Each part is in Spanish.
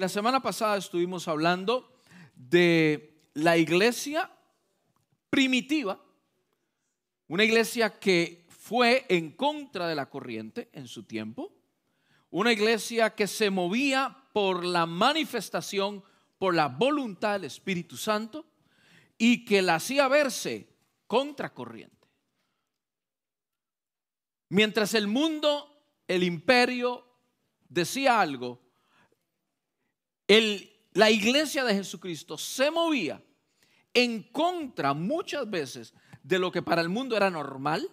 La semana pasada estuvimos hablando de la iglesia primitiva, una iglesia que fue en contra de la corriente en su tiempo, una iglesia que se movía por la manifestación, por la voluntad del Espíritu Santo y que la hacía verse contracorriente. Mientras el mundo, el imperio decía algo, la iglesia de Jesucristo se movía en contra muchas veces de lo que para el mundo era normal.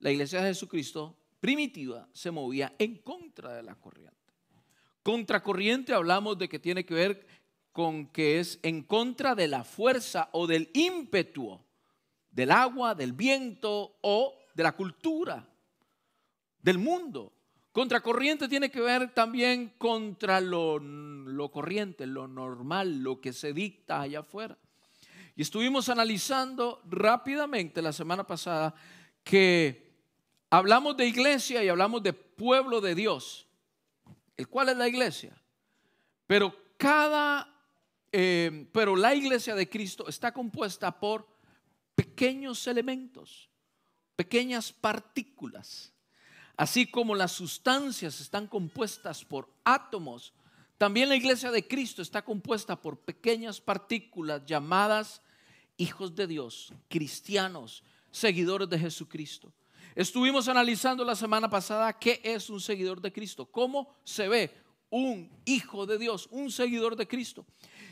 La iglesia de Jesucristo primitiva se movía en contra de la corriente. Contracorriente hablamos de que tiene que ver con que es en contra de la fuerza o del ímpetu del agua, del viento o de la cultura del mundo. Contracorriente tiene que ver también contra lo, corriente, lo normal, lo que se dicta allá afuera. Y estuvimos analizando rápidamente la semana pasada que hablamos de iglesia y hablamos de pueblo de Dios, el cual es la iglesia. Pero cada, eh, pero la iglesia de Cristo está compuesta por pequeños elementos, pequeñas partículas Así como las sustancias están compuestas por átomos, también la iglesia de Cristo está compuesta por pequeñas partículas llamadas hijos de Dios, cristianos, seguidores de Jesucristo. Estuvimos analizando la semana pasada qué es un seguidor de Cristo, cómo se ve un hijo de Dios, un seguidor de Cristo.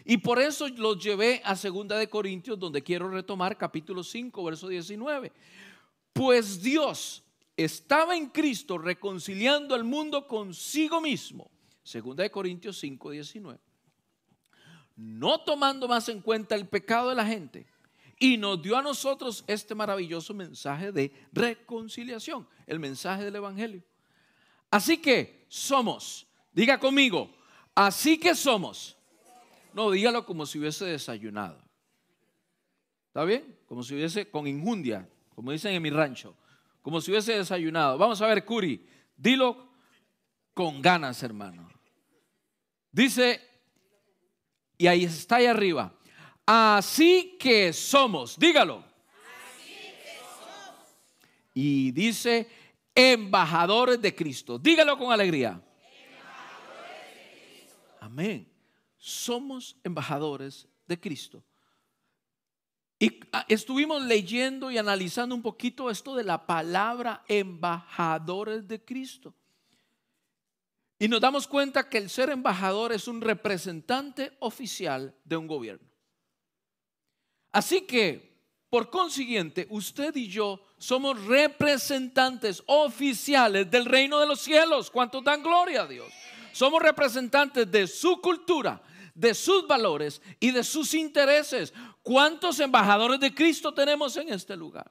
Y por eso los llevé a Segunda de Corintios, donde quiero retomar capítulo 5, verso 19. Pues Dios estaba en Cristo reconciliando al mundo consigo mismo. Segunda de Corintios 5, 19. No tomando más en cuenta el pecado de la gente. Y nos dio a nosotros este maravilloso mensaje de reconciliación, el mensaje del Evangelio. Así que somos, diga conmigo, así que somos. No, dígalo como si hubiese desayunado. ¿Está bien? Como si hubiese con injundia, como dicen en mi rancho como si hubiese desayunado. Vamos a ver, Curi, dilo con ganas, hermano. Dice, y ahí está ahí arriba, así que somos, dígalo. Así que somos. Y dice, embajadores de Cristo. Dígalo con alegría. Embajadores de Cristo. Amén. Somos embajadores de Cristo. Y ah, estuvimos leyendo y analizando un poquito esto de la palabra embajadores de Cristo. Y nos damos cuenta que el ser embajador es un representante oficial de un gobierno. Así que, por consiguiente, usted y yo somos representantes oficiales del reino de los cielos. ¿Cuántos dan gloria a Dios? Somos representantes de su cultura, de sus valores y de sus intereses. ¿Cuántos embajadores de Cristo tenemos en este lugar?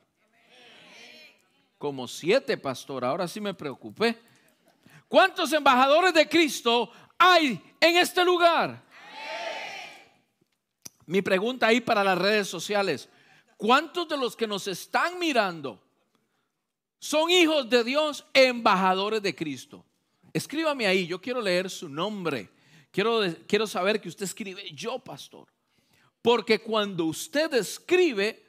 Como siete, pastor. Ahora sí me preocupé. ¿Cuántos embajadores de Cristo hay en este lugar? Mi pregunta ahí para las redes sociales. ¿Cuántos de los que nos están mirando son hijos de Dios, embajadores de Cristo? Escríbame ahí, yo quiero leer su nombre. Quiero, quiero saber que usted escribe yo, pastor. Porque cuando usted escribe,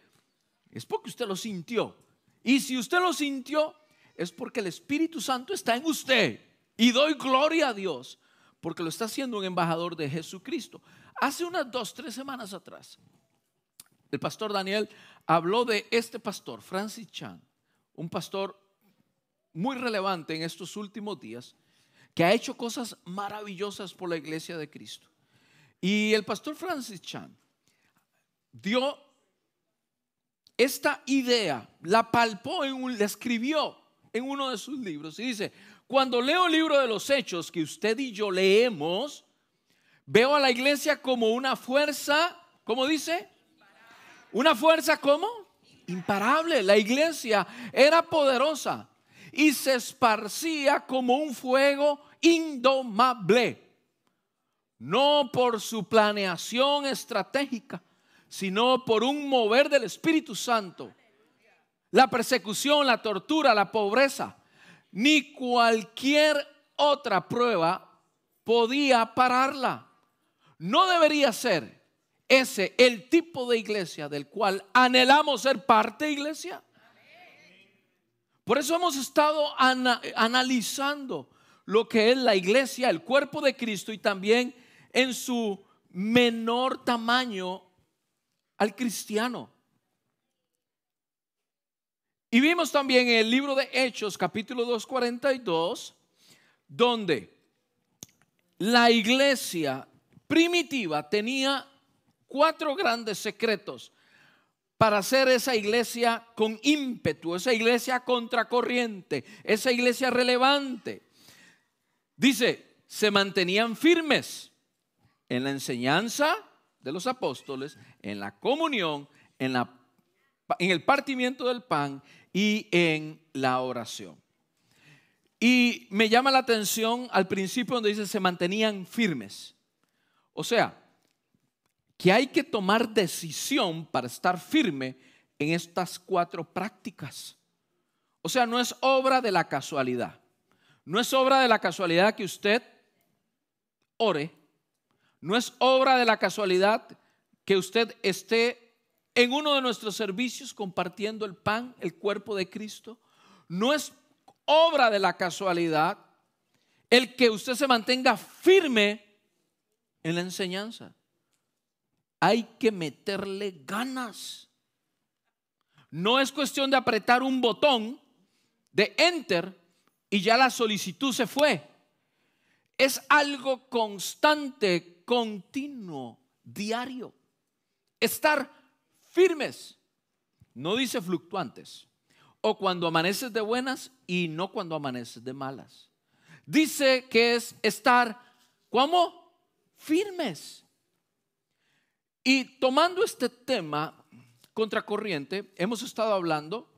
es porque usted lo sintió. Y si usted lo sintió, es porque el Espíritu Santo está en usted. Y doy gloria a Dios, porque lo está haciendo un embajador de Jesucristo. Hace unas dos, tres semanas atrás, el pastor Daniel habló de este pastor, Francis Chan, un pastor muy relevante en estos últimos días, que ha hecho cosas maravillosas por la iglesia de Cristo. Y el pastor Francis Chan dio esta idea, la palpó, en un, la escribió en uno de sus libros y dice, cuando leo el libro de los hechos que usted y yo leemos, veo a la iglesia como una fuerza, ¿cómo dice? Una fuerza como? Imparable. La iglesia era poderosa y se esparcía como un fuego indomable. No por su planeación estratégica, sino por un mover del Espíritu Santo. La persecución, la tortura, la pobreza, ni cualquier otra prueba podía pararla. no debería ser ese el tipo de iglesia del cual anhelamos ser parte, iglesia. Por eso hemos estado analizando lo que es la iglesia, el cuerpo de Cristo y también en su menor tamaño al cristiano. Y vimos también en el libro de Hechos, capítulo 242, donde la iglesia primitiva tenía cuatro grandes secretos para hacer esa iglesia con ímpetu, esa iglesia contracorriente, esa iglesia relevante. Dice, se mantenían firmes en la enseñanza de los apóstoles, en la comunión, en, la, en el partimiento del pan y en la oración. Y me llama la atención al principio donde dice se mantenían firmes. O sea, que hay que tomar decisión para estar firme en estas cuatro prácticas. O sea, no es obra de la casualidad. No es obra de la casualidad que usted ore. No es obra de la casualidad que usted esté en uno de nuestros servicios compartiendo el pan, el cuerpo de Cristo. No es obra de la casualidad el que usted se mantenga firme en la enseñanza. Hay que meterle ganas. No es cuestión de apretar un botón de enter y ya la solicitud se fue. Es algo constante, continuo, diario. Estar firmes. No dice fluctuantes. O cuando amaneces de buenas y no cuando amaneces de malas. Dice que es estar, ¿cómo? Firmes. Y tomando este tema contracorriente, hemos estado hablando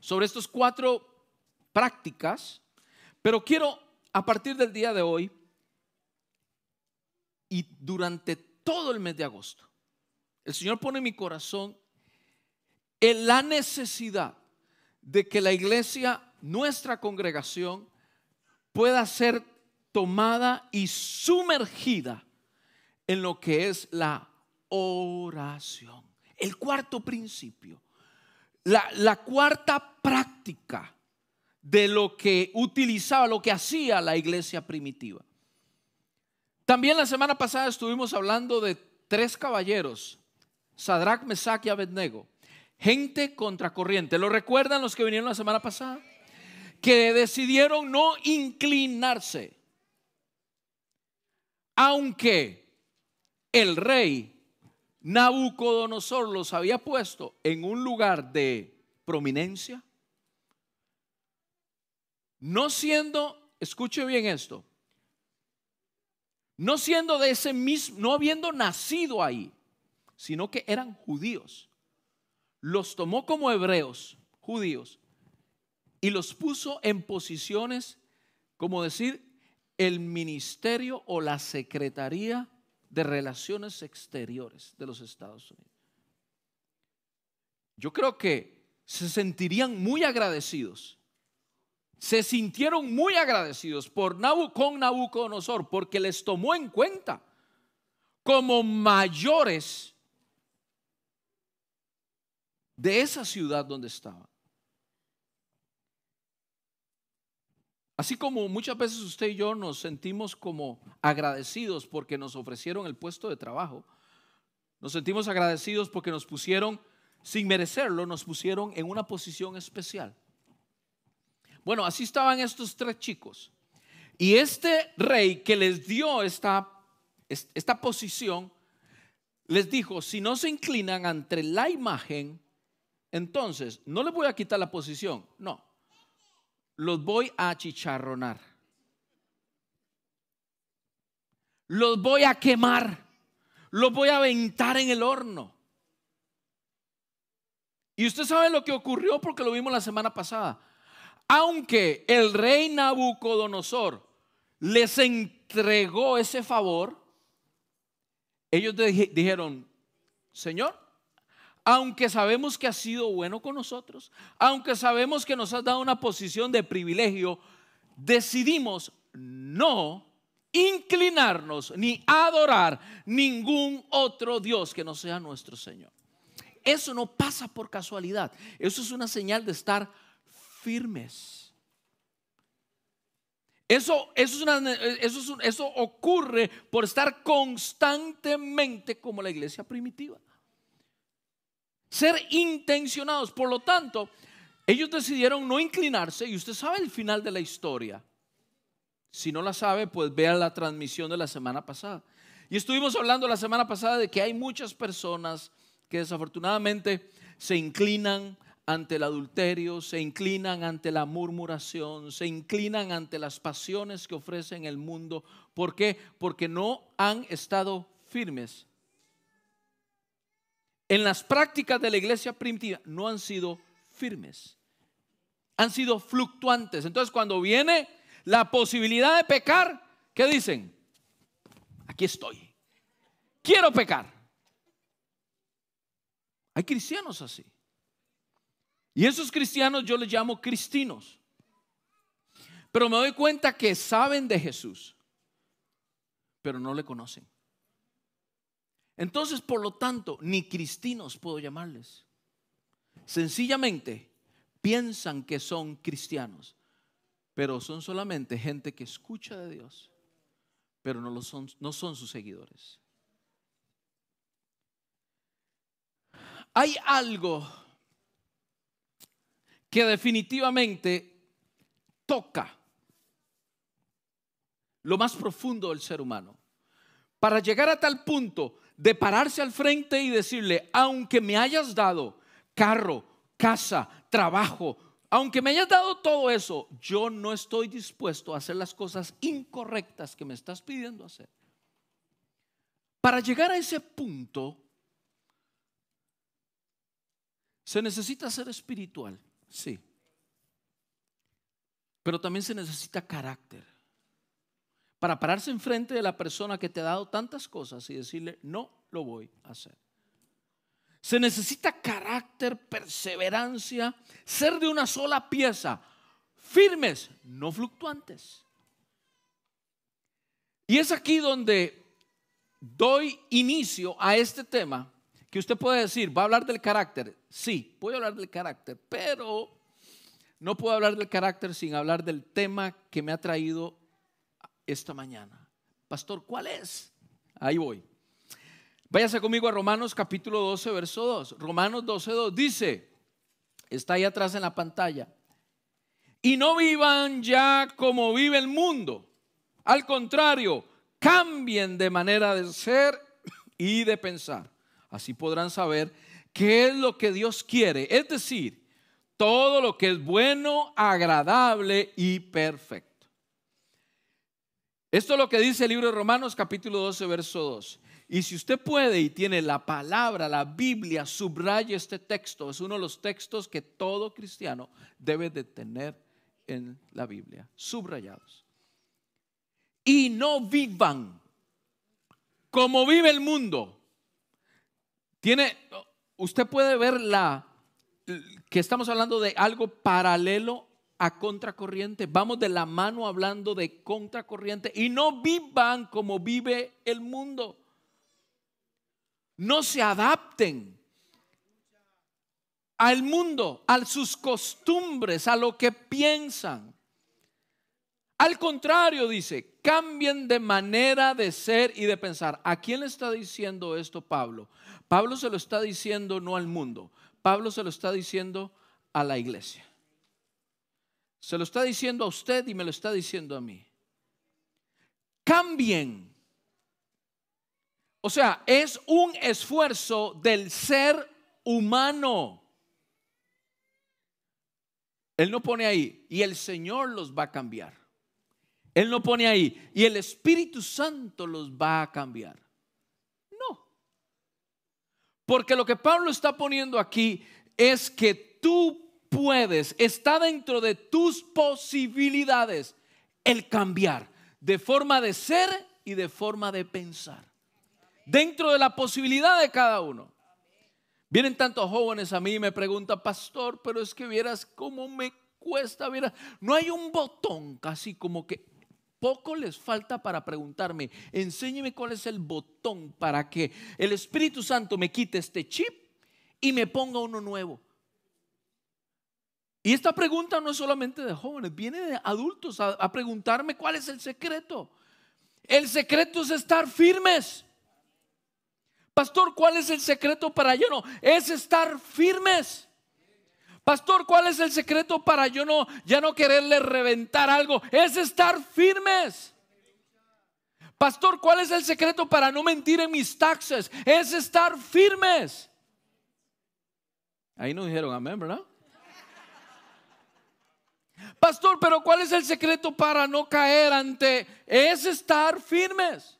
sobre estos cuatro prácticas, pero quiero a partir del día de hoy y durante todo el mes de agosto el Señor pone mi corazón en la necesidad de que la iglesia, nuestra congregación, pueda ser tomada y sumergida en lo que es la oración. El cuarto principio, la, la, cuarta práctica de lo que utilizaba, lo que hacía la iglesia primitiva. También la semana pasada estuvimos hablando de tres caballeros Sadrach, Mesach y Abednego. Gente contracorriente. ¿Lo recuerdan los que vinieron la semana pasada? Que decidieron no inclinarse. Aunque el rey Nabucodonosor los había puesto en un lugar de prominencia, no siendo, escuche bien esto, no siendo de ese mismo, no habiendo nacido ahí, sino que eran judíos. Los tomó como hebreos, judíos, y los puso en posiciones, como decir, el ministerio o la secretaría de relaciones exteriores de los Estados Unidos. Yo creo que se sentirían muy agradecidos. Se sintieron muy agradecidos por con Nabucodonosor porque les tomó en cuenta como mayores de esa ciudad donde estaba. Así como muchas veces usted y yo nos sentimos como agradecidos porque nos ofrecieron el puesto de trabajo, nos sentimos agradecidos porque nos pusieron, sin merecerlo, nos pusieron en una posición especial. Bueno, así estaban estos tres chicos. Y este rey que les dio esta, esta posición, les dijo, si no se inclinan ante la imagen entonces, no les voy a quitar la posición, no. Los voy a chicharronar. Los voy a quemar. Los voy a aventar en el horno. Y usted sabe lo que ocurrió porque lo vimos la semana pasada. Aunque el rey Nabucodonosor les entregó ese favor, ellos dijeron, Señor, aunque sabemos que has sido bueno con nosotros, aunque sabemos que nos has dado una posición de privilegio, decidimos no inclinarnos ni adorar ningún otro Dios que no sea nuestro Señor. Eso no pasa por casualidad. Eso es una señal de estar firmes. Eso, eso, eso, eso ocurre por estar constantemente como la iglesia primitiva. Ser intencionados. Por lo tanto, ellos decidieron no inclinarse y usted sabe el final de la historia. Si no la sabe, pues vea la transmisión de la semana pasada. Y estuvimos hablando la semana pasada de que hay muchas personas que desafortunadamente se inclinan ante el adulterio, se inclinan ante la murmuración, se inclinan ante las pasiones que ofrecen el mundo. ¿Por qué? Porque no han estado firmes. En las prácticas de la iglesia primitiva no han sido firmes, han sido fluctuantes. Entonces cuando viene la posibilidad de pecar, ¿qué dicen? Aquí estoy. Quiero pecar. Hay cristianos así. Y esos cristianos yo les llamo cristinos. Pero me doy cuenta que saben de Jesús, pero no le conocen. Entonces, por lo tanto, ni cristinos puedo llamarles. Sencillamente piensan que son cristianos, pero son solamente gente que escucha de Dios, pero no, lo son, no son sus seguidores. Hay algo que definitivamente toca lo más profundo del ser humano. Para llegar a tal punto de pararse al frente y decirle, aunque me hayas dado carro, casa, trabajo, aunque me hayas dado todo eso, yo no estoy dispuesto a hacer las cosas incorrectas que me estás pidiendo hacer. Para llegar a ese punto, se necesita ser espiritual, sí. Pero también se necesita carácter. Para pararse enfrente de la persona que te ha dado tantas cosas y decirle, no lo voy a hacer. Se necesita carácter, perseverancia, ser de una sola pieza, firmes, no fluctuantes. Y es aquí donde doy inicio a este tema que usted puede decir, va a hablar del carácter. Sí, voy a hablar del carácter, pero no puedo hablar del carácter sin hablar del tema que me ha traído esta mañana. Pastor, ¿cuál es? Ahí voy. Váyase conmigo a Romanos capítulo 12, verso 2. Romanos 12, 2 dice, está ahí atrás en la pantalla, y no vivan ya como vive el mundo. Al contrario, cambien de manera de ser y de pensar. Así podrán saber qué es lo que Dios quiere. Es decir, todo lo que es bueno, agradable y perfecto. Esto es lo que dice el libro de Romanos capítulo 12, verso 2. Y si usted puede y tiene la palabra, la Biblia, subraya este texto. Es uno de los textos que todo cristiano debe de tener en la Biblia, subrayados. Y no vivan como vive el mundo. Tiene, usted puede ver la, que estamos hablando de algo paralelo a contracorriente. Vamos de la mano hablando de contracorriente y no vivan como vive el mundo no se adapten al mundo, a sus costumbres, a lo que piensan. Al contrario, dice, cambien de manera de ser y de pensar. ¿A quién le está diciendo esto Pablo? Pablo se lo está diciendo no al mundo, Pablo se lo está diciendo a la iglesia. Se lo está diciendo a usted y me lo está diciendo a mí. Cambien o sea, es un esfuerzo del ser humano. Él no pone ahí, y el Señor los va a cambiar. Él no pone ahí, y el Espíritu Santo los va a cambiar. No. Porque lo que Pablo está poniendo aquí es que tú puedes, está dentro de tus posibilidades el cambiar de forma de ser y de forma de pensar dentro de la posibilidad de cada uno. Vienen tantos jóvenes a mí y me preguntan, pastor, pero es que vieras cómo me cuesta, vieras, no hay un botón casi como que poco les falta para preguntarme, enséñeme cuál es el botón para que el Espíritu Santo me quite este chip y me ponga uno nuevo. Y esta pregunta no es solamente de jóvenes, viene de adultos a, preguntarme cuál es el secreto. El secreto es estar firmes. Pastor, ¿cuál es el secreto para yo no? Es estar firmes. Pastor, ¿cuál es el secreto para yo no ya no quererle reventar algo? Es estar firmes. Pastor, ¿cuál es el secreto para no mentir en mis taxes? Es estar firmes. Ahí no dijeron amén, ¿verdad? Pastor, pero ¿cuál es el secreto para no caer ante? Es estar firmes.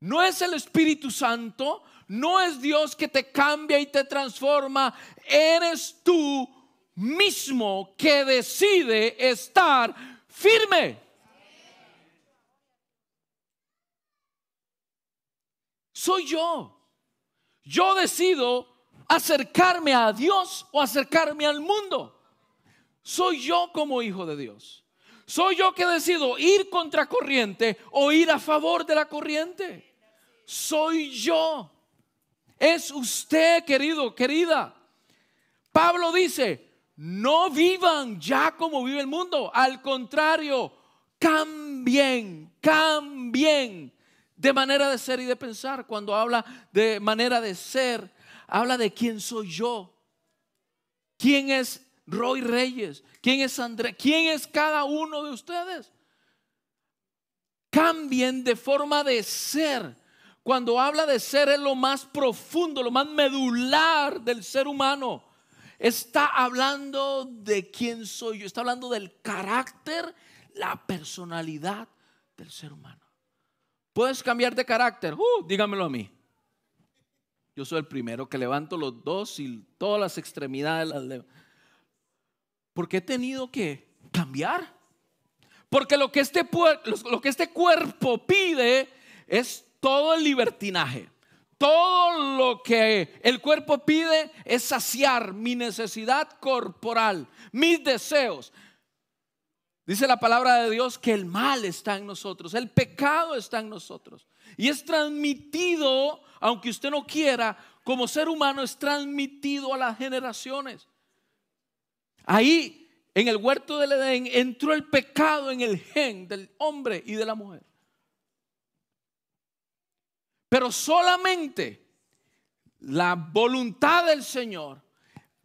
No es el Espíritu Santo, no es Dios que te cambia y te transforma, eres tú mismo que decide estar firme. Soy yo. Yo decido acercarme a Dios o acercarme al mundo. Soy yo como hijo de Dios. Soy yo que decido ir contra corriente o ir a favor de la corriente. Soy yo. Es usted, querido, querida. Pablo dice, no vivan ya como vive el mundo. Al contrario, cambien, cambien de manera de ser y de pensar. Cuando habla de manera de ser, habla de quién soy yo. ¿Quién es Roy Reyes? ¿Quién es Andrés? ¿Quién es cada uno de ustedes? Cambien de forma de ser. Cuando habla de ser es lo más profundo, lo más medular del ser humano. Está hablando de quién soy yo. Está hablando del carácter, la personalidad del ser humano. ¿Puedes cambiar de carácter? Uh, dígamelo a mí. Yo soy el primero que levanto los dos y todas las extremidades. Las Porque he tenido que cambiar. Porque lo que, este, lo que este cuerpo pide es todo el libertinaje. Todo lo que el cuerpo pide es saciar mi necesidad corporal, mis deseos. Dice la palabra de Dios que el mal está en nosotros, el pecado está en nosotros. Y es transmitido aunque usted no quiera, como ser humano es transmitido a las generaciones. Ahí, en el huerto del Edén, entró el pecado en el gen del hombre y de la mujer. Pero solamente la voluntad del Señor,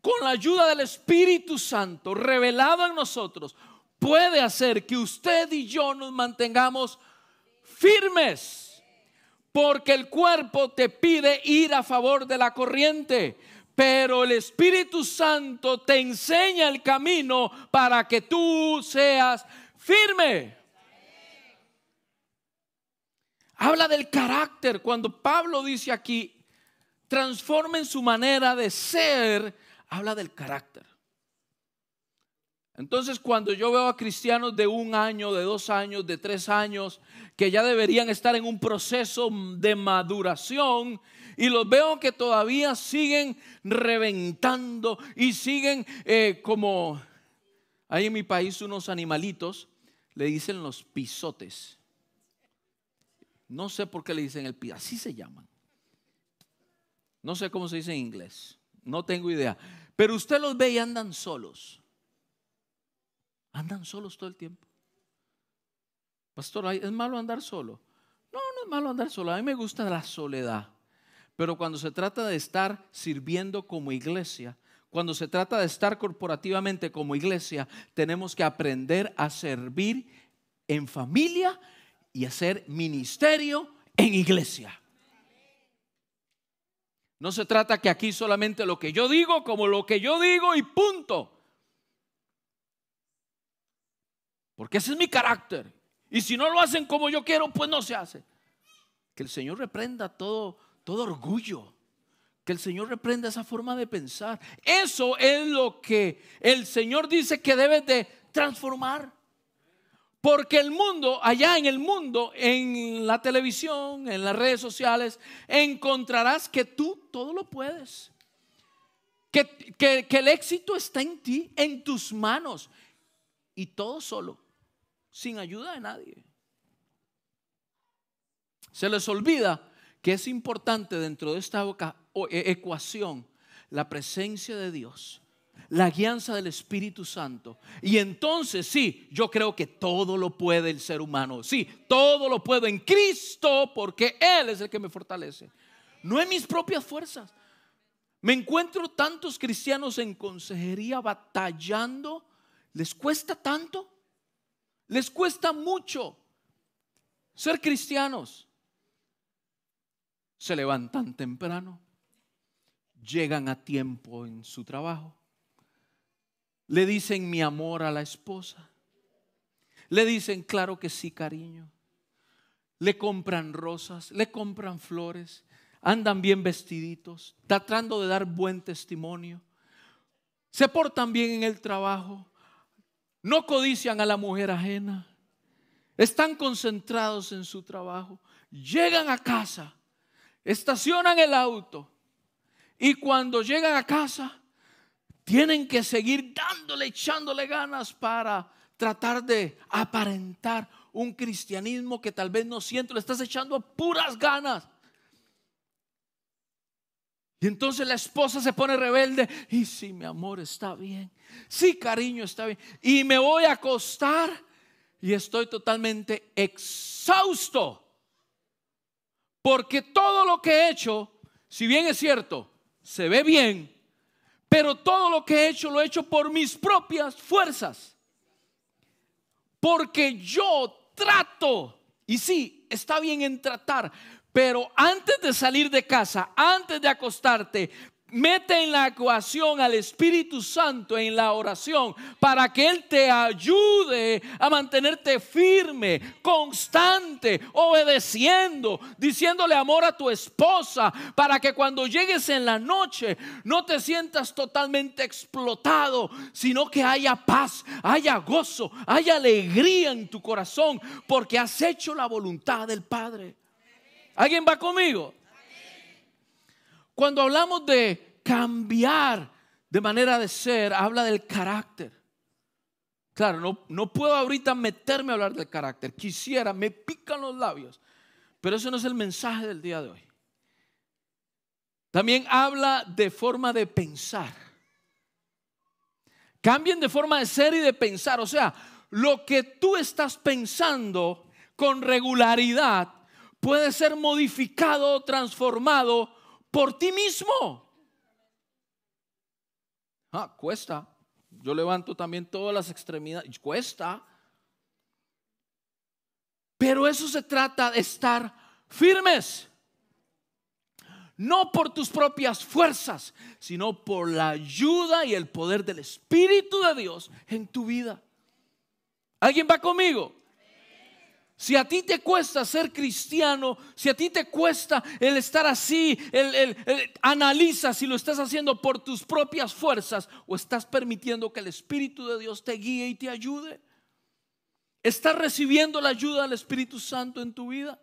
con la ayuda del Espíritu Santo revelado en nosotros, puede hacer que usted y yo nos mantengamos firmes porque el cuerpo te pide ir a favor de la corriente, pero el Espíritu Santo te enseña el camino para que tú seas firme. Habla del carácter. Cuando Pablo dice aquí, transformen su manera de ser, habla del carácter. Entonces cuando yo veo a cristianos de un año, de dos años, de tres años, que ya deberían estar en un proceso de maduración, y los veo que todavía siguen reventando y siguen eh, como, hay en mi país unos animalitos, le dicen los pisotes. No sé por qué le dicen el piso, así se llaman. No sé cómo se dice en inglés, no tengo idea. Pero usted los ve y andan solos Andan solos todo el tiempo. Pastor, ¿es malo andar solo? No, no es malo andar solo. A mí me gusta la soledad. Pero cuando se trata de estar sirviendo como iglesia, cuando se trata de estar corporativamente como iglesia, tenemos que aprender a servir en familia y hacer ministerio en iglesia. No se trata que aquí solamente lo que yo digo como lo que yo digo y punto. Porque ese es mi carácter. Y si no lo hacen como yo quiero, pues no se hace. Que el Señor reprenda todo, todo orgullo. Que el Señor reprenda esa forma de pensar. Eso es lo que el Señor dice que debes de transformar. Porque el mundo, allá en el mundo, en la televisión, en las redes sociales, encontrarás que tú todo lo puedes. Que, que, el éxito está en ti, en tus manos. Y todo solo sin ayuda de nadie. Se les olvida que es importante dentro de esta e, ecuación la presencia de Dios, la guianza del Espíritu Santo. Y entonces sí, yo creo que todo lo puede el ser humano. Sí, todo lo puedo en Cristo porque Él es el que me fortalece. No en mis propias fuerzas. Me encuentro tantos cristianos en consejería batallando. ¿Les cuesta tanto? Les cuesta mucho ser cristianos. Se levantan temprano, llegan a tiempo en su trabajo, le dicen mi amor a la esposa, le dicen claro que sí, cariño, le compran rosas, le compran flores, andan bien vestiditos, tratando de dar buen testimonio, se portan bien en el trabajo, no codician a la mujer ajena, están concentrados en su trabajo, llegan a casa, estacionan el auto y cuando llegan a casa tienen que seguir dándole, echándole ganas para tratar de aparentar un cristianismo que tal vez no siento, le estás echando puras ganas. Y entonces la esposa se pone rebelde. Y si mi amor está bien. Sí, cariño está bien. Y me voy a acostar y estoy totalmente exhausto. Porque todo lo que he hecho, si bien es cierto, se ve bien, pero todo lo que he hecho lo he hecho por mis propias fuerzas. Porque yo trato, y sí, está bien en tratar, pero antes de salir de casa, antes de acostarte, mete en la ecuación al Espíritu Santo en la oración para que Él te ayude a mantenerte firme, constante, obedeciendo, diciéndole amor a tu esposa, para que cuando llegues en la noche no te sientas totalmente explotado, sino que haya paz, haya gozo, haya alegría en tu corazón, porque has hecho la voluntad del Padre. ¿Alguien va conmigo? Cuando hablamos de cambiar de manera de ser, habla del carácter. Claro, no, no puedo ahorita meterme a hablar del carácter. Quisiera, me pican los labios. Pero eso no es el mensaje del día de hoy. También habla de forma de pensar. Cambien de forma de ser y de pensar. O sea, lo que tú estás pensando con regularidad puede ser modificado, transformado por ti mismo. Ah, cuesta. Yo levanto también todas las extremidades. Cuesta. Pero eso se trata de estar firmes. No por tus propias fuerzas, sino por la ayuda y el poder del Espíritu de Dios en tu vida. ¿Alguien va conmigo? Si a ti te cuesta ser cristiano, si a ti te cuesta el estar así, el, analiza si lo estás haciendo por tus propias fuerzas o estás permitiendo que el Espíritu de Dios te guíe y te ayude. ¿Estás recibiendo la ayuda del Espíritu Santo en tu vida?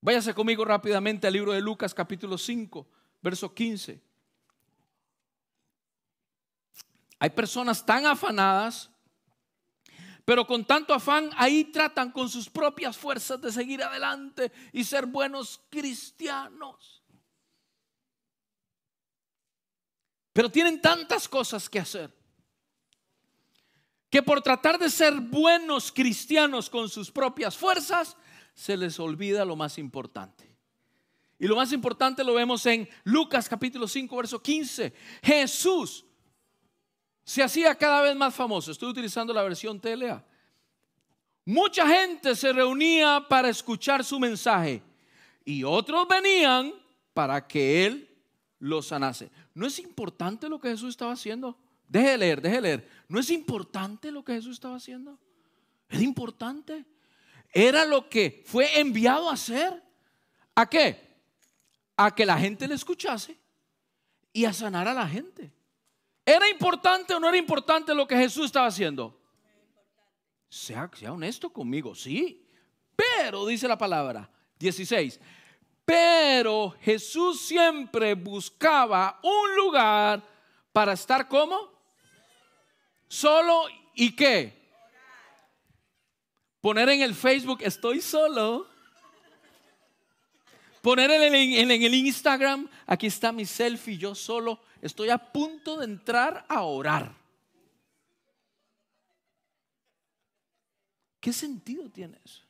Váyase conmigo rápidamente al libro de Lucas capítulo 5, verso 15. Hay personas tan afanadas pero con tanto afán ahí tratan con sus propias fuerzas de seguir adelante y ser buenos cristianos. Pero tienen tantas cosas que hacer que por tratar de ser buenos cristianos con sus propias fuerzas, se les olvida lo más importante. Y lo más importante lo vemos en Lucas capítulo 5, verso 15. Jesús se hacía cada vez más famoso. Estoy utilizando la versión TLA. Mucha gente se reunía para escuchar su mensaje y otros venían para que él los sanase. ¿No es importante lo que Jesús estaba haciendo? Deje leer, deje leer. ¿No es importante lo que Jesús estaba haciendo? Es importante. Era lo que fue enviado a hacer. ¿A qué? A que la gente le escuchase y a sanar a la gente. ¿Era importante o no era importante lo que Jesús estaba haciendo? Sea, honesto conmigo, sí. Pero, dice la palabra 16, pero Jesús siempre buscaba un lugar para estar como solo y qué? Poner en el Facebook, estoy solo. Poner en el Instagram, aquí está mi selfie, yo solo estoy a punto de entrar a orar. ¿Qué sentido tiene eso?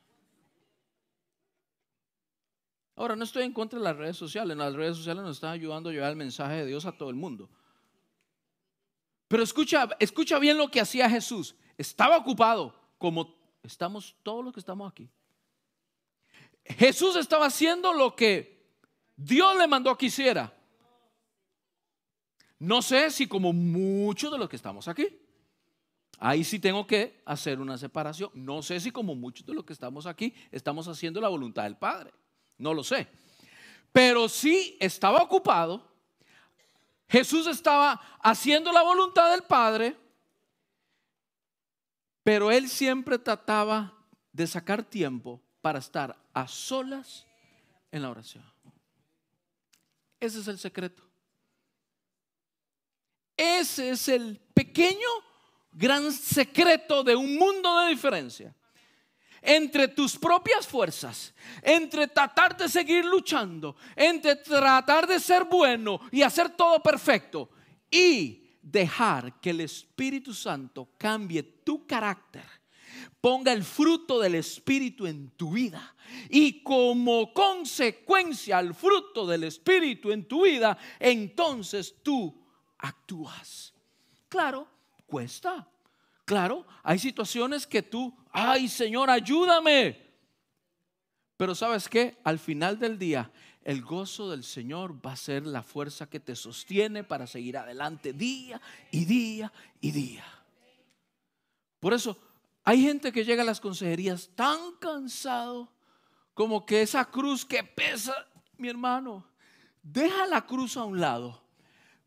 Ahora, no estoy en contra de las redes sociales. Las redes sociales nos están ayudando a llevar el mensaje de Dios a todo el mundo. Pero escucha, escucha bien lo que hacía Jesús. Estaba ocupado, como estamos todos los que estamos aquí. Jesús estaba haciendo lo que Dios le mandó que hiciera. No sé si como muchos de los que estamos aquí. Ahí sí tengo que hacer una separación. No sé si como muchos de los que estamos aquí estamos haciendo la voluntad del Padre. No lo sé. Pero sí estaba ocupado. Jesús estaba haciendo la voluntad del Padre. Pero él siempre trataba de sacar tiempo para estar a solas en la oración. Ese es el secreto. Ese es el pequeño gran secreto de un mundo de diferencia. Entre tus propias fuerzas, entre tratar de seguir luchando, entre tratar de ser bueno y hacer todo perfecto y dejar que el Espíritu Santo cambie tu carácter, ponga el fruto del Espíritu en tu vida y como consecuencia al fruto del Espíritu en tu vida, entonces tú actúas. Claro, cuesta. Claro, hay situaciones que tú, ay Señor, ayúdame. Pero sabes qué, al final del día, el gozo del Señor va a ser la fuerza que te sostiene para seguir adelante día y día y día. Por eso, hay gente que llega a las consejerías tan cansado como que esa cruz que pesa, mi hermano, deja la cruz a un lado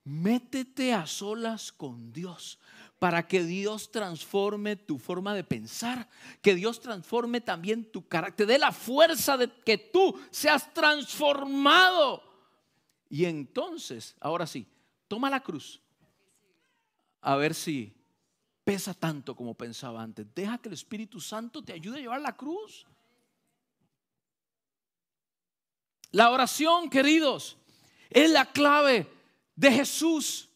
Métete a solas con Dios para que Dios transforme tu forma de pensar, que Dios transforme también tu carácter, dé la fuerza de que tú seas transformado. Y entonces, ahora sí, toma la cruz. A ver si pesa tanto como pensaba antes. Deja que el Espíritu Santo te ayude a llevar la cruz. La oración, queridos, es la clave de Jesús.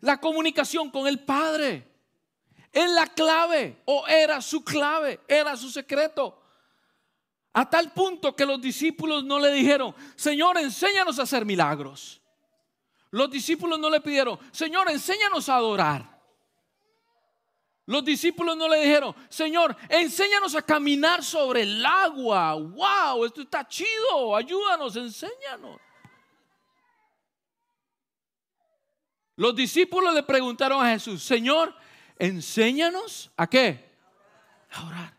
La comunicación con el Padre. Es la clave o era su clave, era su secreto. A tal punto que los discípulos no le dijeron, Señor, enséñanos a hacer milagros. Los discípulos no le pidieron, Señor, enséñanos a adorar. Los discípulos no le dijeron, Señor, enséñanos a caminar sobre el agua. Wow, esto está chido, ayúdanos, enséñanos. Los discípulos le preguntaron a Jesús, Señor, enséñanos a qué? A orar.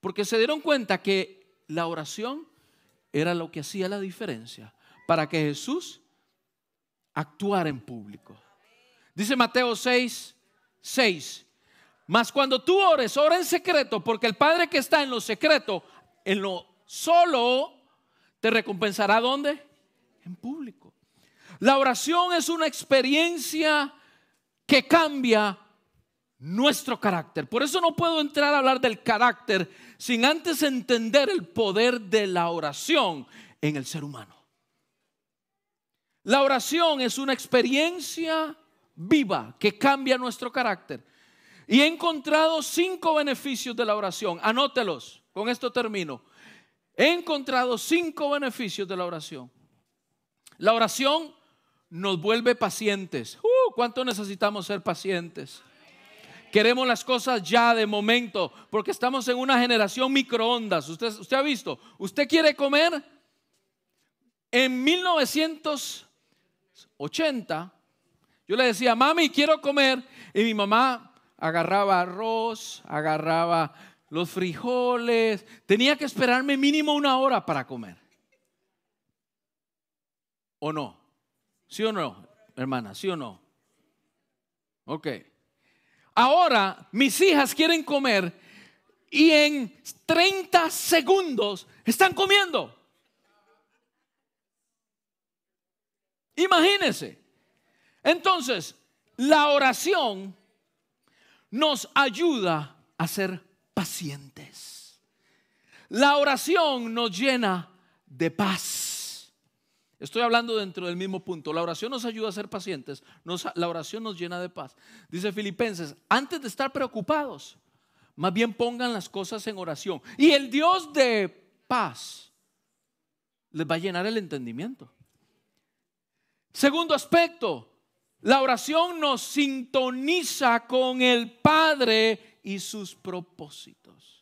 Porque se dieron cuenta que la oración era lo que hacía la diferencia para que Jesús actuara en público. Dice Mateo 6, 6. Mas cuando tú ores, ora en secreto, porque el Padre que está en lo secreto, en lo solo, te recompensará ¿dónde? En público. La oración es una experiencia que cambia nuestro carácter. Por eso no puedo entrar a hablar del carácter sin antes entender el poder de la oración en el ser humano. La oración es una experiencia viva que cambia nuestro carácter. Y he encontrado cinco beneficios de la oración. Anótelos, con esto termino. He encontrado cinco beneficios de la oración. La oración nos vuelve pacientes. Uh, ¿Cuánto necesitamos ser pacientes? Queremos las cosas ya de momento, porque estamos en una generación microondas. Usted, usted ha visto, usted quiere comer. En 1980, yo le decía, mami, quiero comer. Y mi mamá agarraba arroz, agarraba los frijoles. Tenía que esperarme mínimo una hora para comer. ¿O no? ¿Sí o no, hermana? ¿Sí o no? Ok. Ahora mis hijas quieren comer y en 30 segundos están comiendo. Imagínense. Entonces, la oración nos ayuda a ser pacientes. la oración nos llena de paz. Estoy hablando dentro del mismo punto. La oración nos ayuda a ser pacientes. la oración nos llena de paz. Dice Filipenses, antes de estar preocupados, más bien pongan las cosas en oración. Y el Dios de paz les va a llenar el entendimiento. Segundo aspecto, la oración nos sintoniza con el Padre y sus propósitos.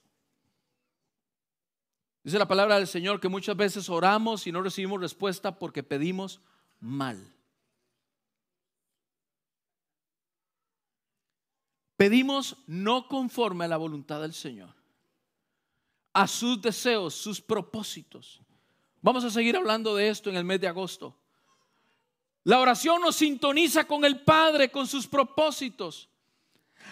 Dice la palabra del Señor que muchas veces oramos y no recibimos respuesta porque pedimos mal. Pedimos no conforme a la voluntad del Señor, a sus deseos, sus propósitos. Vamos a seguir hablando de esto en el mes de agosto. La oración nos sintoniza con el Padre, con sus propósitos.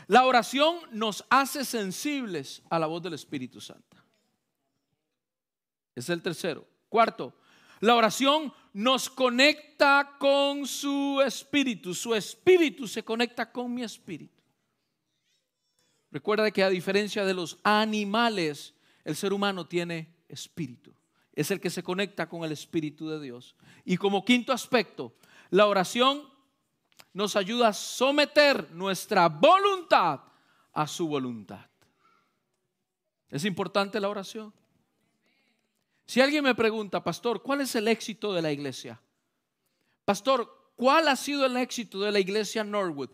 La oración nos hace sensibles a la voz del Espíritu Santo. Es el tercero. Cuarto, la oración nos conecta con su espíritu. Su espíritu se conecta con mi espíritu. Recuerda que a diferencia de los animales, el ser humano tiene espíritu. Es el que se conecta con el espíritu de Dios. Y como quinto aspecto, la oración nos ayuda a someter nuestra voluntad a su voluntad. ¿Es importante la oración? Si alguien me pregunta, pastor, ¿cuál es el éxito de la iglesia? Pastor, ¿cuál ha sido el éxito de la iglesia Norwood?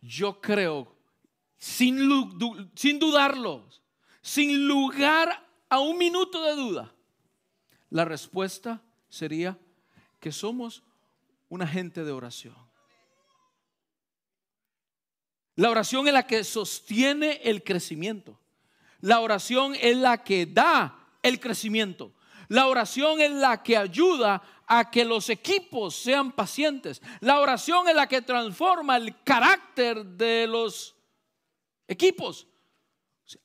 Yo creo sin, sin dudarlo, sin lugar a un minuto de duda, la respuesta sería que somos una gente de oración. La oración es la que sostiene el crecimiento. La oración es la que da el crecimiento. La oración es la que ayuda a que los equipos sean pacientes. La oración es la que transforma el carácter de los equipos.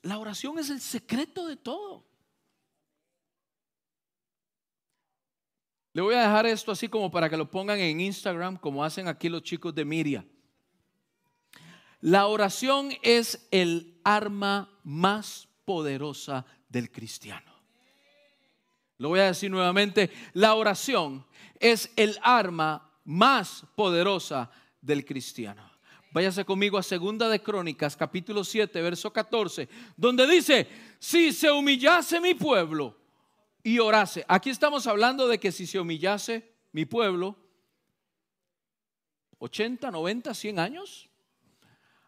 La oración es el secreto de todo. Le voy a dejar esto así como para que lo pongan en Instagram, como hacen aquí los chicos de Miria. La oración es el arma más poderosa del cristiano. Lo voy a decir nuevamente, la oración es el arma más poderosa del cristiano. Váyase conmigo a Segunda de Crónicas, capítulo 7, verso 14, donde dice, si se humillase mi pueblo y orase. Aquí estamos hablando de que si se humillase mi pueblo, 80, 90, 100 años,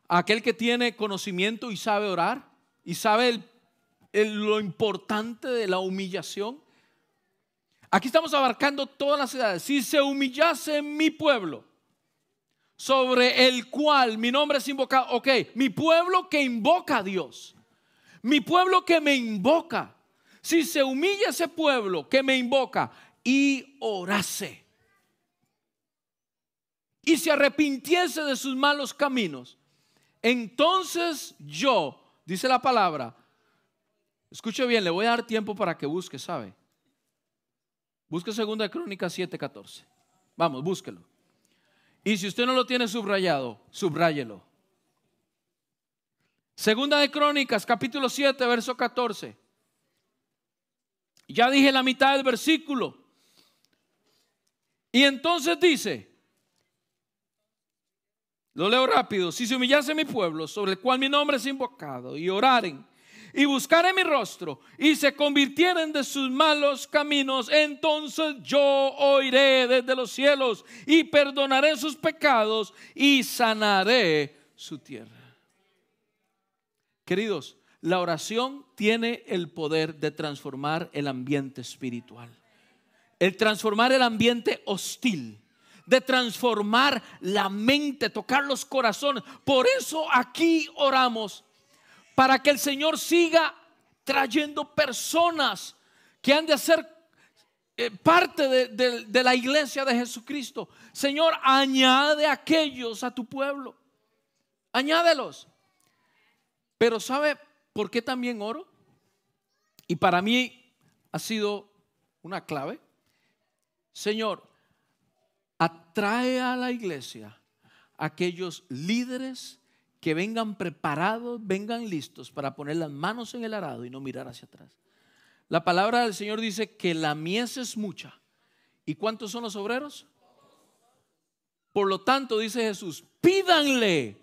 aquel que tiene conocimiento y sabe orar y sabe lo importante de la humillación. Aquí estamos abarcando todas las edades. Si se humillase mi pueblo, sobre el cual mi nombre es invocado. Ok, mi pueblo que invoca a Dios. Mi pueblo que me invoca. Si se humilla ese pueblo que me invoca y orase. Y se arrepintiese de sus malos caminos. Entonces yo, dice la palabra, escuche bien, le voy a dar tiempo para que busque, ¿sabe? Busque segunda crónica 7:14. Vamos, búsquelo. Y si usted no lo tiene subrayado, subráyelo. Segunda de Crónicas, capítulo 7, verso 14. Ya dije la mitad del versículo. Y entonces dice, lo leo rápido, si se humillase mi pueblo, sobre el cual mi nombre es invocado, y oraren y buscaren mi rostro y se convirtieren de sus malos caminos, entonces yo oiré desde los cielos y perdonaré sus pecados y sanaré su tierra. Queridos, la oración tiene el poder de transformar el ambiente espiritual, el transformar el ambiente hostil de transformar la mente, tocar los corazones. Por eso aquí oramos para que el Señor siga trayendo personas que han de ser eh, parte de, la iglesia de Jesucristo. Señor, añade aquellos a tu pueblo. Añádelos. Pero ¿sabe por qué también oro? Y para mí ha sido una clave. Señor, atrae a la iglesia aquellos líderes que vengan preparados, vengan listos para poner las manos en el arado y no mirar hacia atrás. La palabra del Señor dice que la mies es mucha. ¿Y cuántos son los obreros? Por lo tanto, dice Jesús, pídanle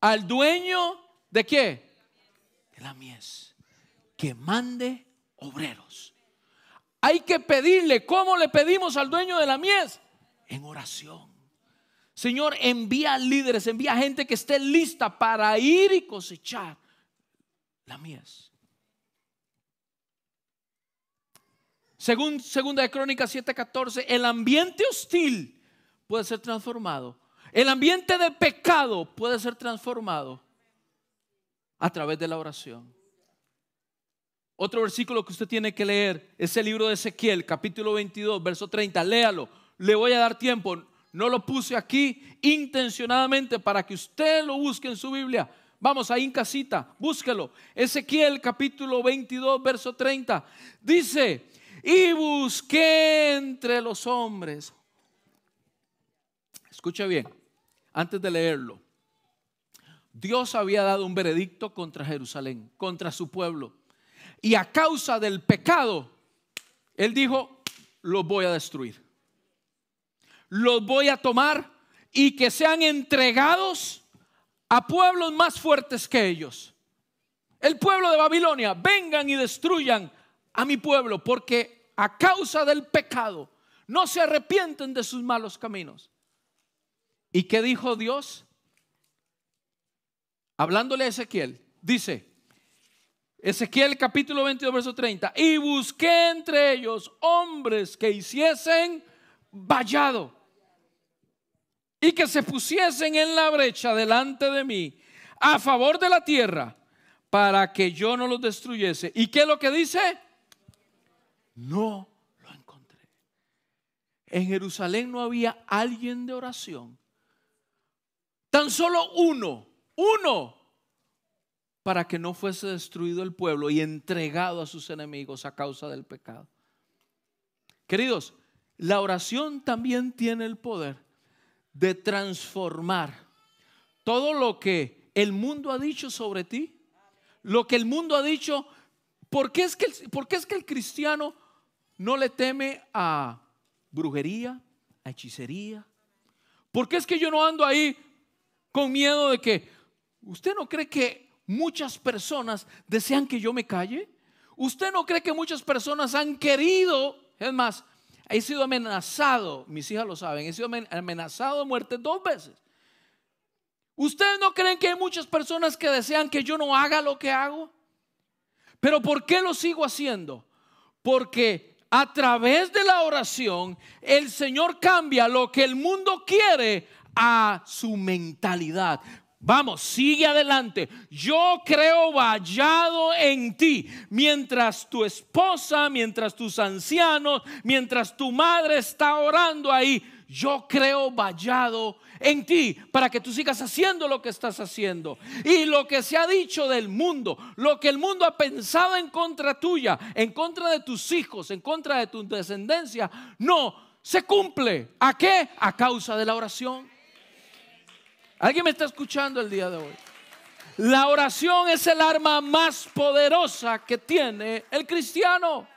al dueño de qué? De la mies. Que mande obreros. Hay que pedirle, ¿cómo le pedimos al dueño de la mies? En oración. Señor, envía líderes, envía gente que esté lista para ir y cosechar la mies. Según segunda de Crónicas 7:14, el ambiente hostil puede ser transformado. El ambiente de pecado puede ser transformado a través de la oración. Otro versículo que usted tiene que leer es el libro de Ezequiel, capítulo 22, verso 30. Léalo. Le voy a dar tiempo. No lo puse aquí intencionadamente para que usted lo busque en su Biblia. Vamos ahí en casita, búsquelo. Ezequiel capítulo 22, verso 30. Dice, y busqué entre los hombres. Escucha bien, antes de leerlo. Dios había dado un veredicto contra Jerusalén, contra su pueblo. Y a causa del pecado, Él dijo, los voy a destruir. Los voy a tomar y que sean entregados a pueblos más fuertes que ellos. El pueblo de Babilonia, vengan y destruyan a mi pueblo porque a causa del pecado no se arrepienten de sus malos caminos. ¿Y qué dijo Dios? Hablándole a Ezequiel, dice, Ezequiel capítulo 22, verso 30. Y busqué entre ellos hombres que hiciesen vallado y que se pusiesen en la brecha delante de mí a favor de la tierra para que yo no los destruyese. ¿Y qué es lo que dice? No lo encontré. En Jerusalén no había alguien de oración. Tan solo uno, uno para que no fuese destruido el pueblo y entregado a sus enemigos a causa del pecado. Queridos, la oración también tiene el poder de transformar todo lo que el mundo ha dicho sobre ti, lo que el mundo ha dicho, ¿por qué es que el, es que el cristiano no le teme a brujería, a hechicería? ¿Por qué es que yo no ando ahí con miedo de que usted no cree que muchas personas desean que yo me calle? ¿Usted no cree que muchas personas han querido, es más, he sido amenazado, mis hijas lo saben, he sido amenazado de muerte dos veces? ¿Ustedes no creen que hay muchas personas que desean que yo no haga lo que hago? Pero ¿por qué lo sigo haciendo? Porque a través de la oración el Señor cambia lo que el mundo quiere a su mentalidad. Vamos, sigue adelante. Yo creo vallado en ti. Mientras tu esposa, mientras tus ancianos, mientras tu madre está orando ahí, yo creo vallado en ti para que tú sigas haciendo lo que estás haciendo. Y lo que se ha dicho del mundo, lo que el mundo ha pensado en contra tuya, en contra de tus hijos, en contra de tu descendencia, no se cumple. ¿A qué? A causa de la oración. ¿Alguien me está escuchando el día de hoy? La oración es el arma más poderosa que tiene el cristiano.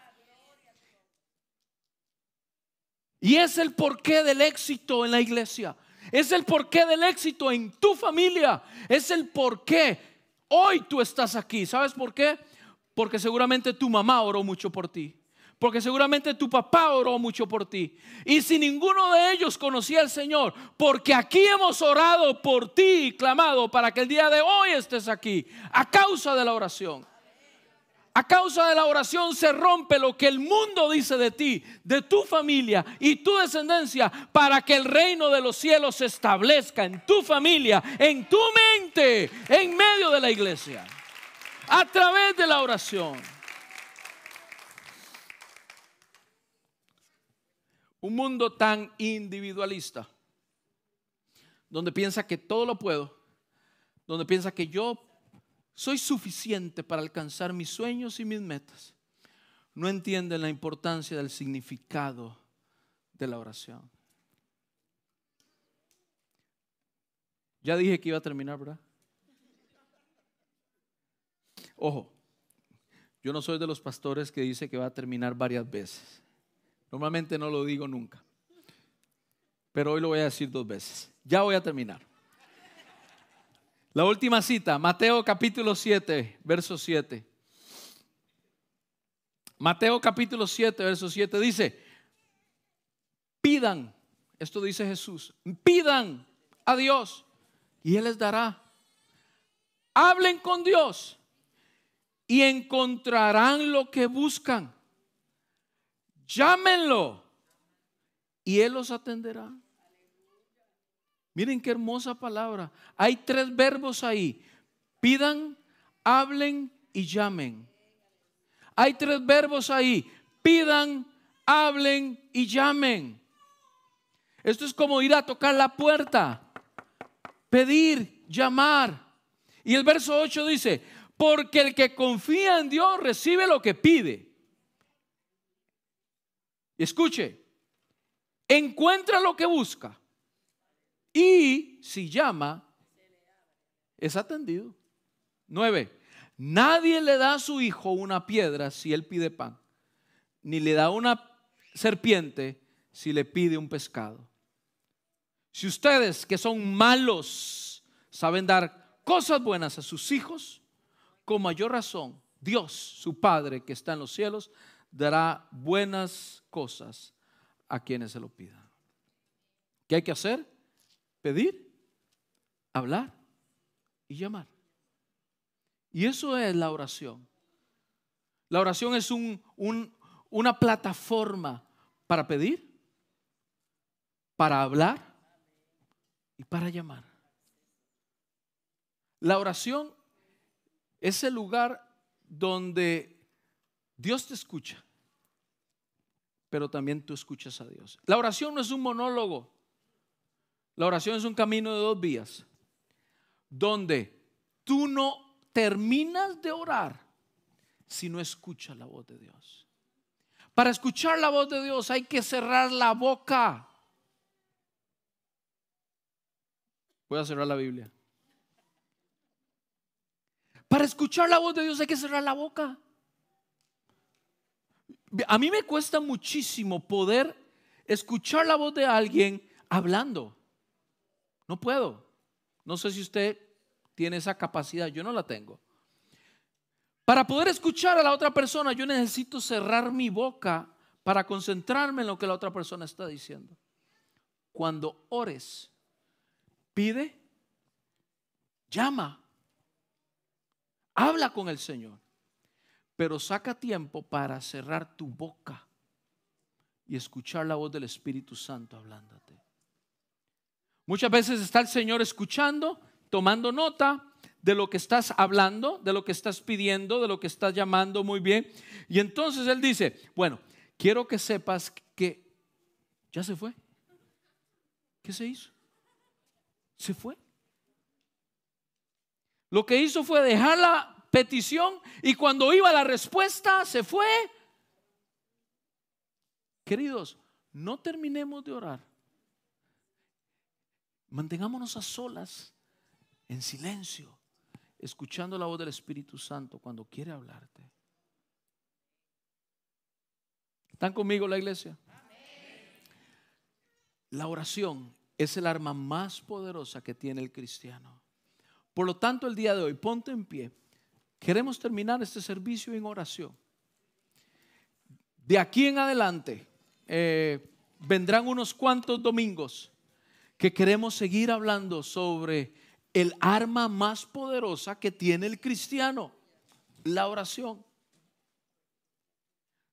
Y es el porqué del éxito en la iglesia. Es el porqué del éxito en tu familia. Es el porqué hoy tú estás aquí. ¿Sabes por qué? Porque seguramente tu mamá oró mucho por ti. Porque seguramente tu papá oró mucho por ti. Y si ninguno de ellos conocía al Señor, porque aquí hemos orado por ti y clamado para que el día de hoy estés aquí, a causa de la oración. A causa de la oración se rompe lo que el mundo dice de ti, de tu familia y tu descendencia, para que el reino de los cielos se establezca en tu familia, en tu mente, en medio de la iglesia, a través de la oración. Un mundo tan individualista, donde piensa que todo lo puedo, donde piensa que yo soy suficiente para alcanzar mis sueños y mis metas, no entienden la importancia del significado de la oración. Ya dije que iba a terminar, ¿verdad? Ojo, Yo no soy de los pastores que dice que va a terminar varias veces. Normalmente no lo digo nunca. Pero hoy lo voy a decir dos veces. Ya voy a terminar. La última cita, Mateo capítulo 7, verso 7. Mateo capítulo 7, verso 7 dice, pidan, esto dice Jesús, pidan a Dios y Él les dará. Hablen con Dios y encontrarán lo que buscan. Llámenlo y Él los atenderá. Miren qué hermosa palabra. Hay tres verbos ahí. Pidan, hablen y llamen. Hay tres verbos ahí. Pidan, hablen y llamen. Esto es como ir a tocar la puerta. Pedir, llamar. Y el verso 8 dice, porque el que confía en Dios recibe lo que pide. Escuche, encuentra lo que busca. Y si llama, es atendido. Nueve, nadie le da a su hijo una piedra si él pide pan, ni le da una serpiente si le pide un pescado. Si ustedes que son malos saben dar cosas buenas a sus hijos, con mayor razón, Dios, su Padre que está en los cielos, dará buenas cosas a quienes se lo pidan. ¿Qué hay que hacer? Pedir, hablar y llamar. Y eso es la oración. La oración es un, una plataforma para pedir, para hablar y para llamar. La oración es el lugar donde Dios te escucha, pero también tú escuchas a Dios. La oración no es un monólogo. La oración es un camino de dos vías, donde tú no terminas de orar si no escuchas la voz de Dios. Para escuchar la voz de Dios hay que cerrar la boca. Voy a cerrar la Biblia. Para escuchar la voz de Dios hay que cerrar la boca. A mí me cuesta muchísimo poder escuchar la voz de alguien hablando. No puedo. No sé si usted tiene esa capacidad, yo no la tengo. Para poder escuchar a la otra persona, yo necesito cerrar mi boca para concentrarme en lo que la otra persona está diciendo. Cuando ores, pide, llama, Habla con el Señor, pero saca tiempo para cerrar tu boca y escuchar la voz del Espíritu Santo hablándote. Muchas veces está el Señor escuchando, tomando nota de lo que estás hablando, de lo que estás pidiendo, de lo que estás llamando muy bien. Y entonces Él dice, bueno, quiero que sepas que ya se fue. ¿Qué se hizo? Se fue. Lo que hizo fue dejar la petición y cuando iba la respuesta se fue. Queridos, no terminemos de orar. Mantengámonos a solas, en silencio, escuchando la voz del Espíritu Santo cuando quiere hablarte. ¿Están conmigo la iglesia? La oración es el arma más poderosa que tiene el cristiano. Por lo tanto, el día de hoy, ponte en pie. Queremos terminar este servicio en oración. De aquí en adelante eh, vendrán unos cuantos domingos que queremos seguir hablando sobre el arma más poderosa que tiene el cristiano, la oración.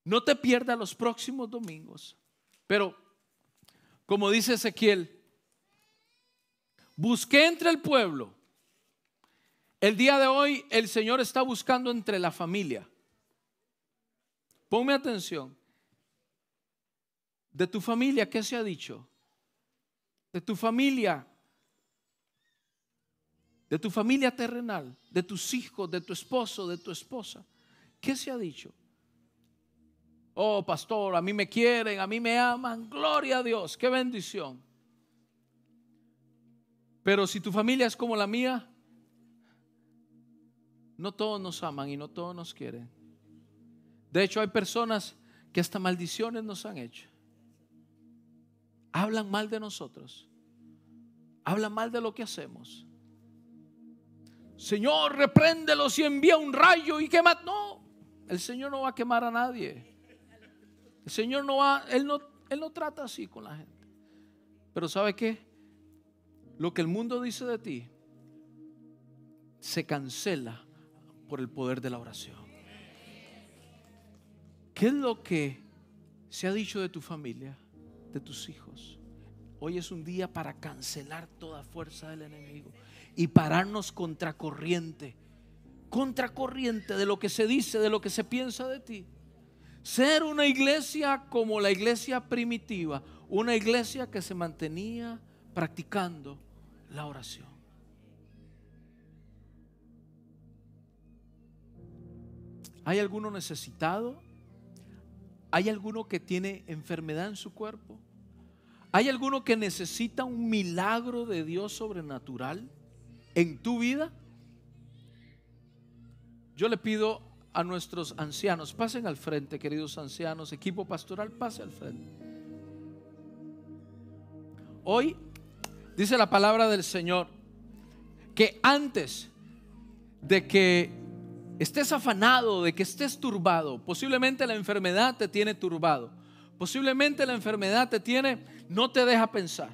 No te pierdas los próximos domingos, pero como dice Ezequiel, busqué entre el pueblo el día de hoy el Señor está buscando entre la familia. Ponme atención. De tu familia, ¿qué se ha dicho? De tu familia, de tu familia terrenal, de tus hijos, de tu esposo, de tu esposa. ¿Qué se ha dicho? Oh, pastor, a mí me quieren, a mí me aman. Gloria a Dios, qué bendición. Pero si tu familia es como la mía, no todos nos aman y no todos nos quieren. De hecho, hay personas que hasta maldiciones nos han hecho. Hablan mal de nosotros. Hablan mal de lo que hacemos. Señor, repréndelos y envía un rayo y quema. No, el Señor no va a quemar a nadie. El Señor no va, Él no, Él no trata así con la gente. Pero ¿sabe qué? Lo que el mundo dice de ti se cancela por el poder de la oración. ¿Qué es lo que se ha dicho de tu familia, de tus hijos? Hoy es un día para cancelar toda fuerza del enemigo y pararnos contracorriente, contracorriente de lo que se dice, de lo que se piensa de ti. Ser una iglesia como la iglesia primitiva, una iglesia que se mantenía practicando la oración. ¿Hay alguno necesitado? ¿Hay alguno que tiene enfermedad en su cuerpo? ¿Hay alguno que necesita un milagro de Dios sobrenatural en tu vida? Yo le pido a nuestros ancianos, pasen al frente, queridos ancianos, equipo pastoral, pase al frente. Hoy dice la palabra del Señor que antes de que estés afanado, de que estés turbado, posiblemente la enfermedad te tiene turbado, posiblemente la enfermedad te tiene, no te deja pensar.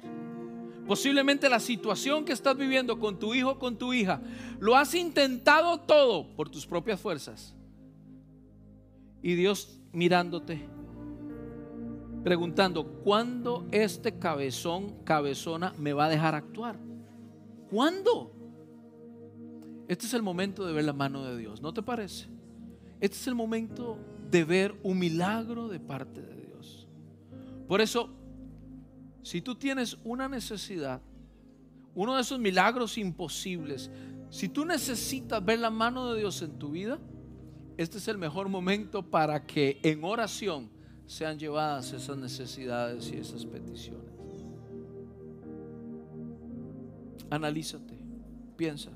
Posiblemente la situación que estás viviendo con tu hijo, con tu hija, lo has intentado todo por tus propias fuerzas. Y Dios mirándote, preguntando, ¿cuándo este cabezón, cabezona me va a dejar actuar? ¿Cuándo? Este es el momento de ver la mano de Dios, ¿no te parece? Este es el momento de ver un milagro de parte de Dios. Por eso, si tú tienes una necesidad, uno de esos milagros imposibles, si tú necesitas ver la mano de Dios en tu vida, este es el mejor momento para que en oración sean llevadas esas necesidades y esas peticiones. Analízate, piensa.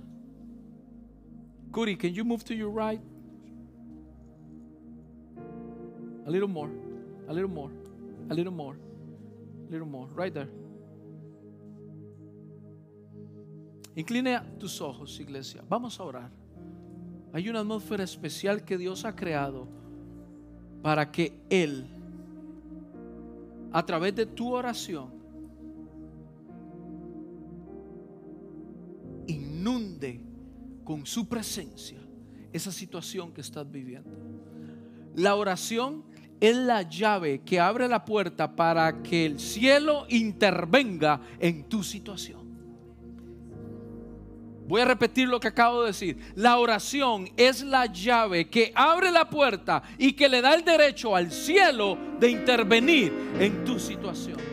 Curi, can you move to your right? A little more, a little more, a little more, a little more, right there. Incline tus ojos, iglesia. Vamos a orar. Hay una atmósfera especial que Dios ha creado para que Él, a través de tu oración, con su presencia esa situación que estás viviendo. La oración es la llave que abre la puerta para que el cielo intervenga en tu situación. Voy a repetir lo que acabo de decir. La oración es la llave que abre la puerta y que le da el derecho al cielo de intervenir en tu situación.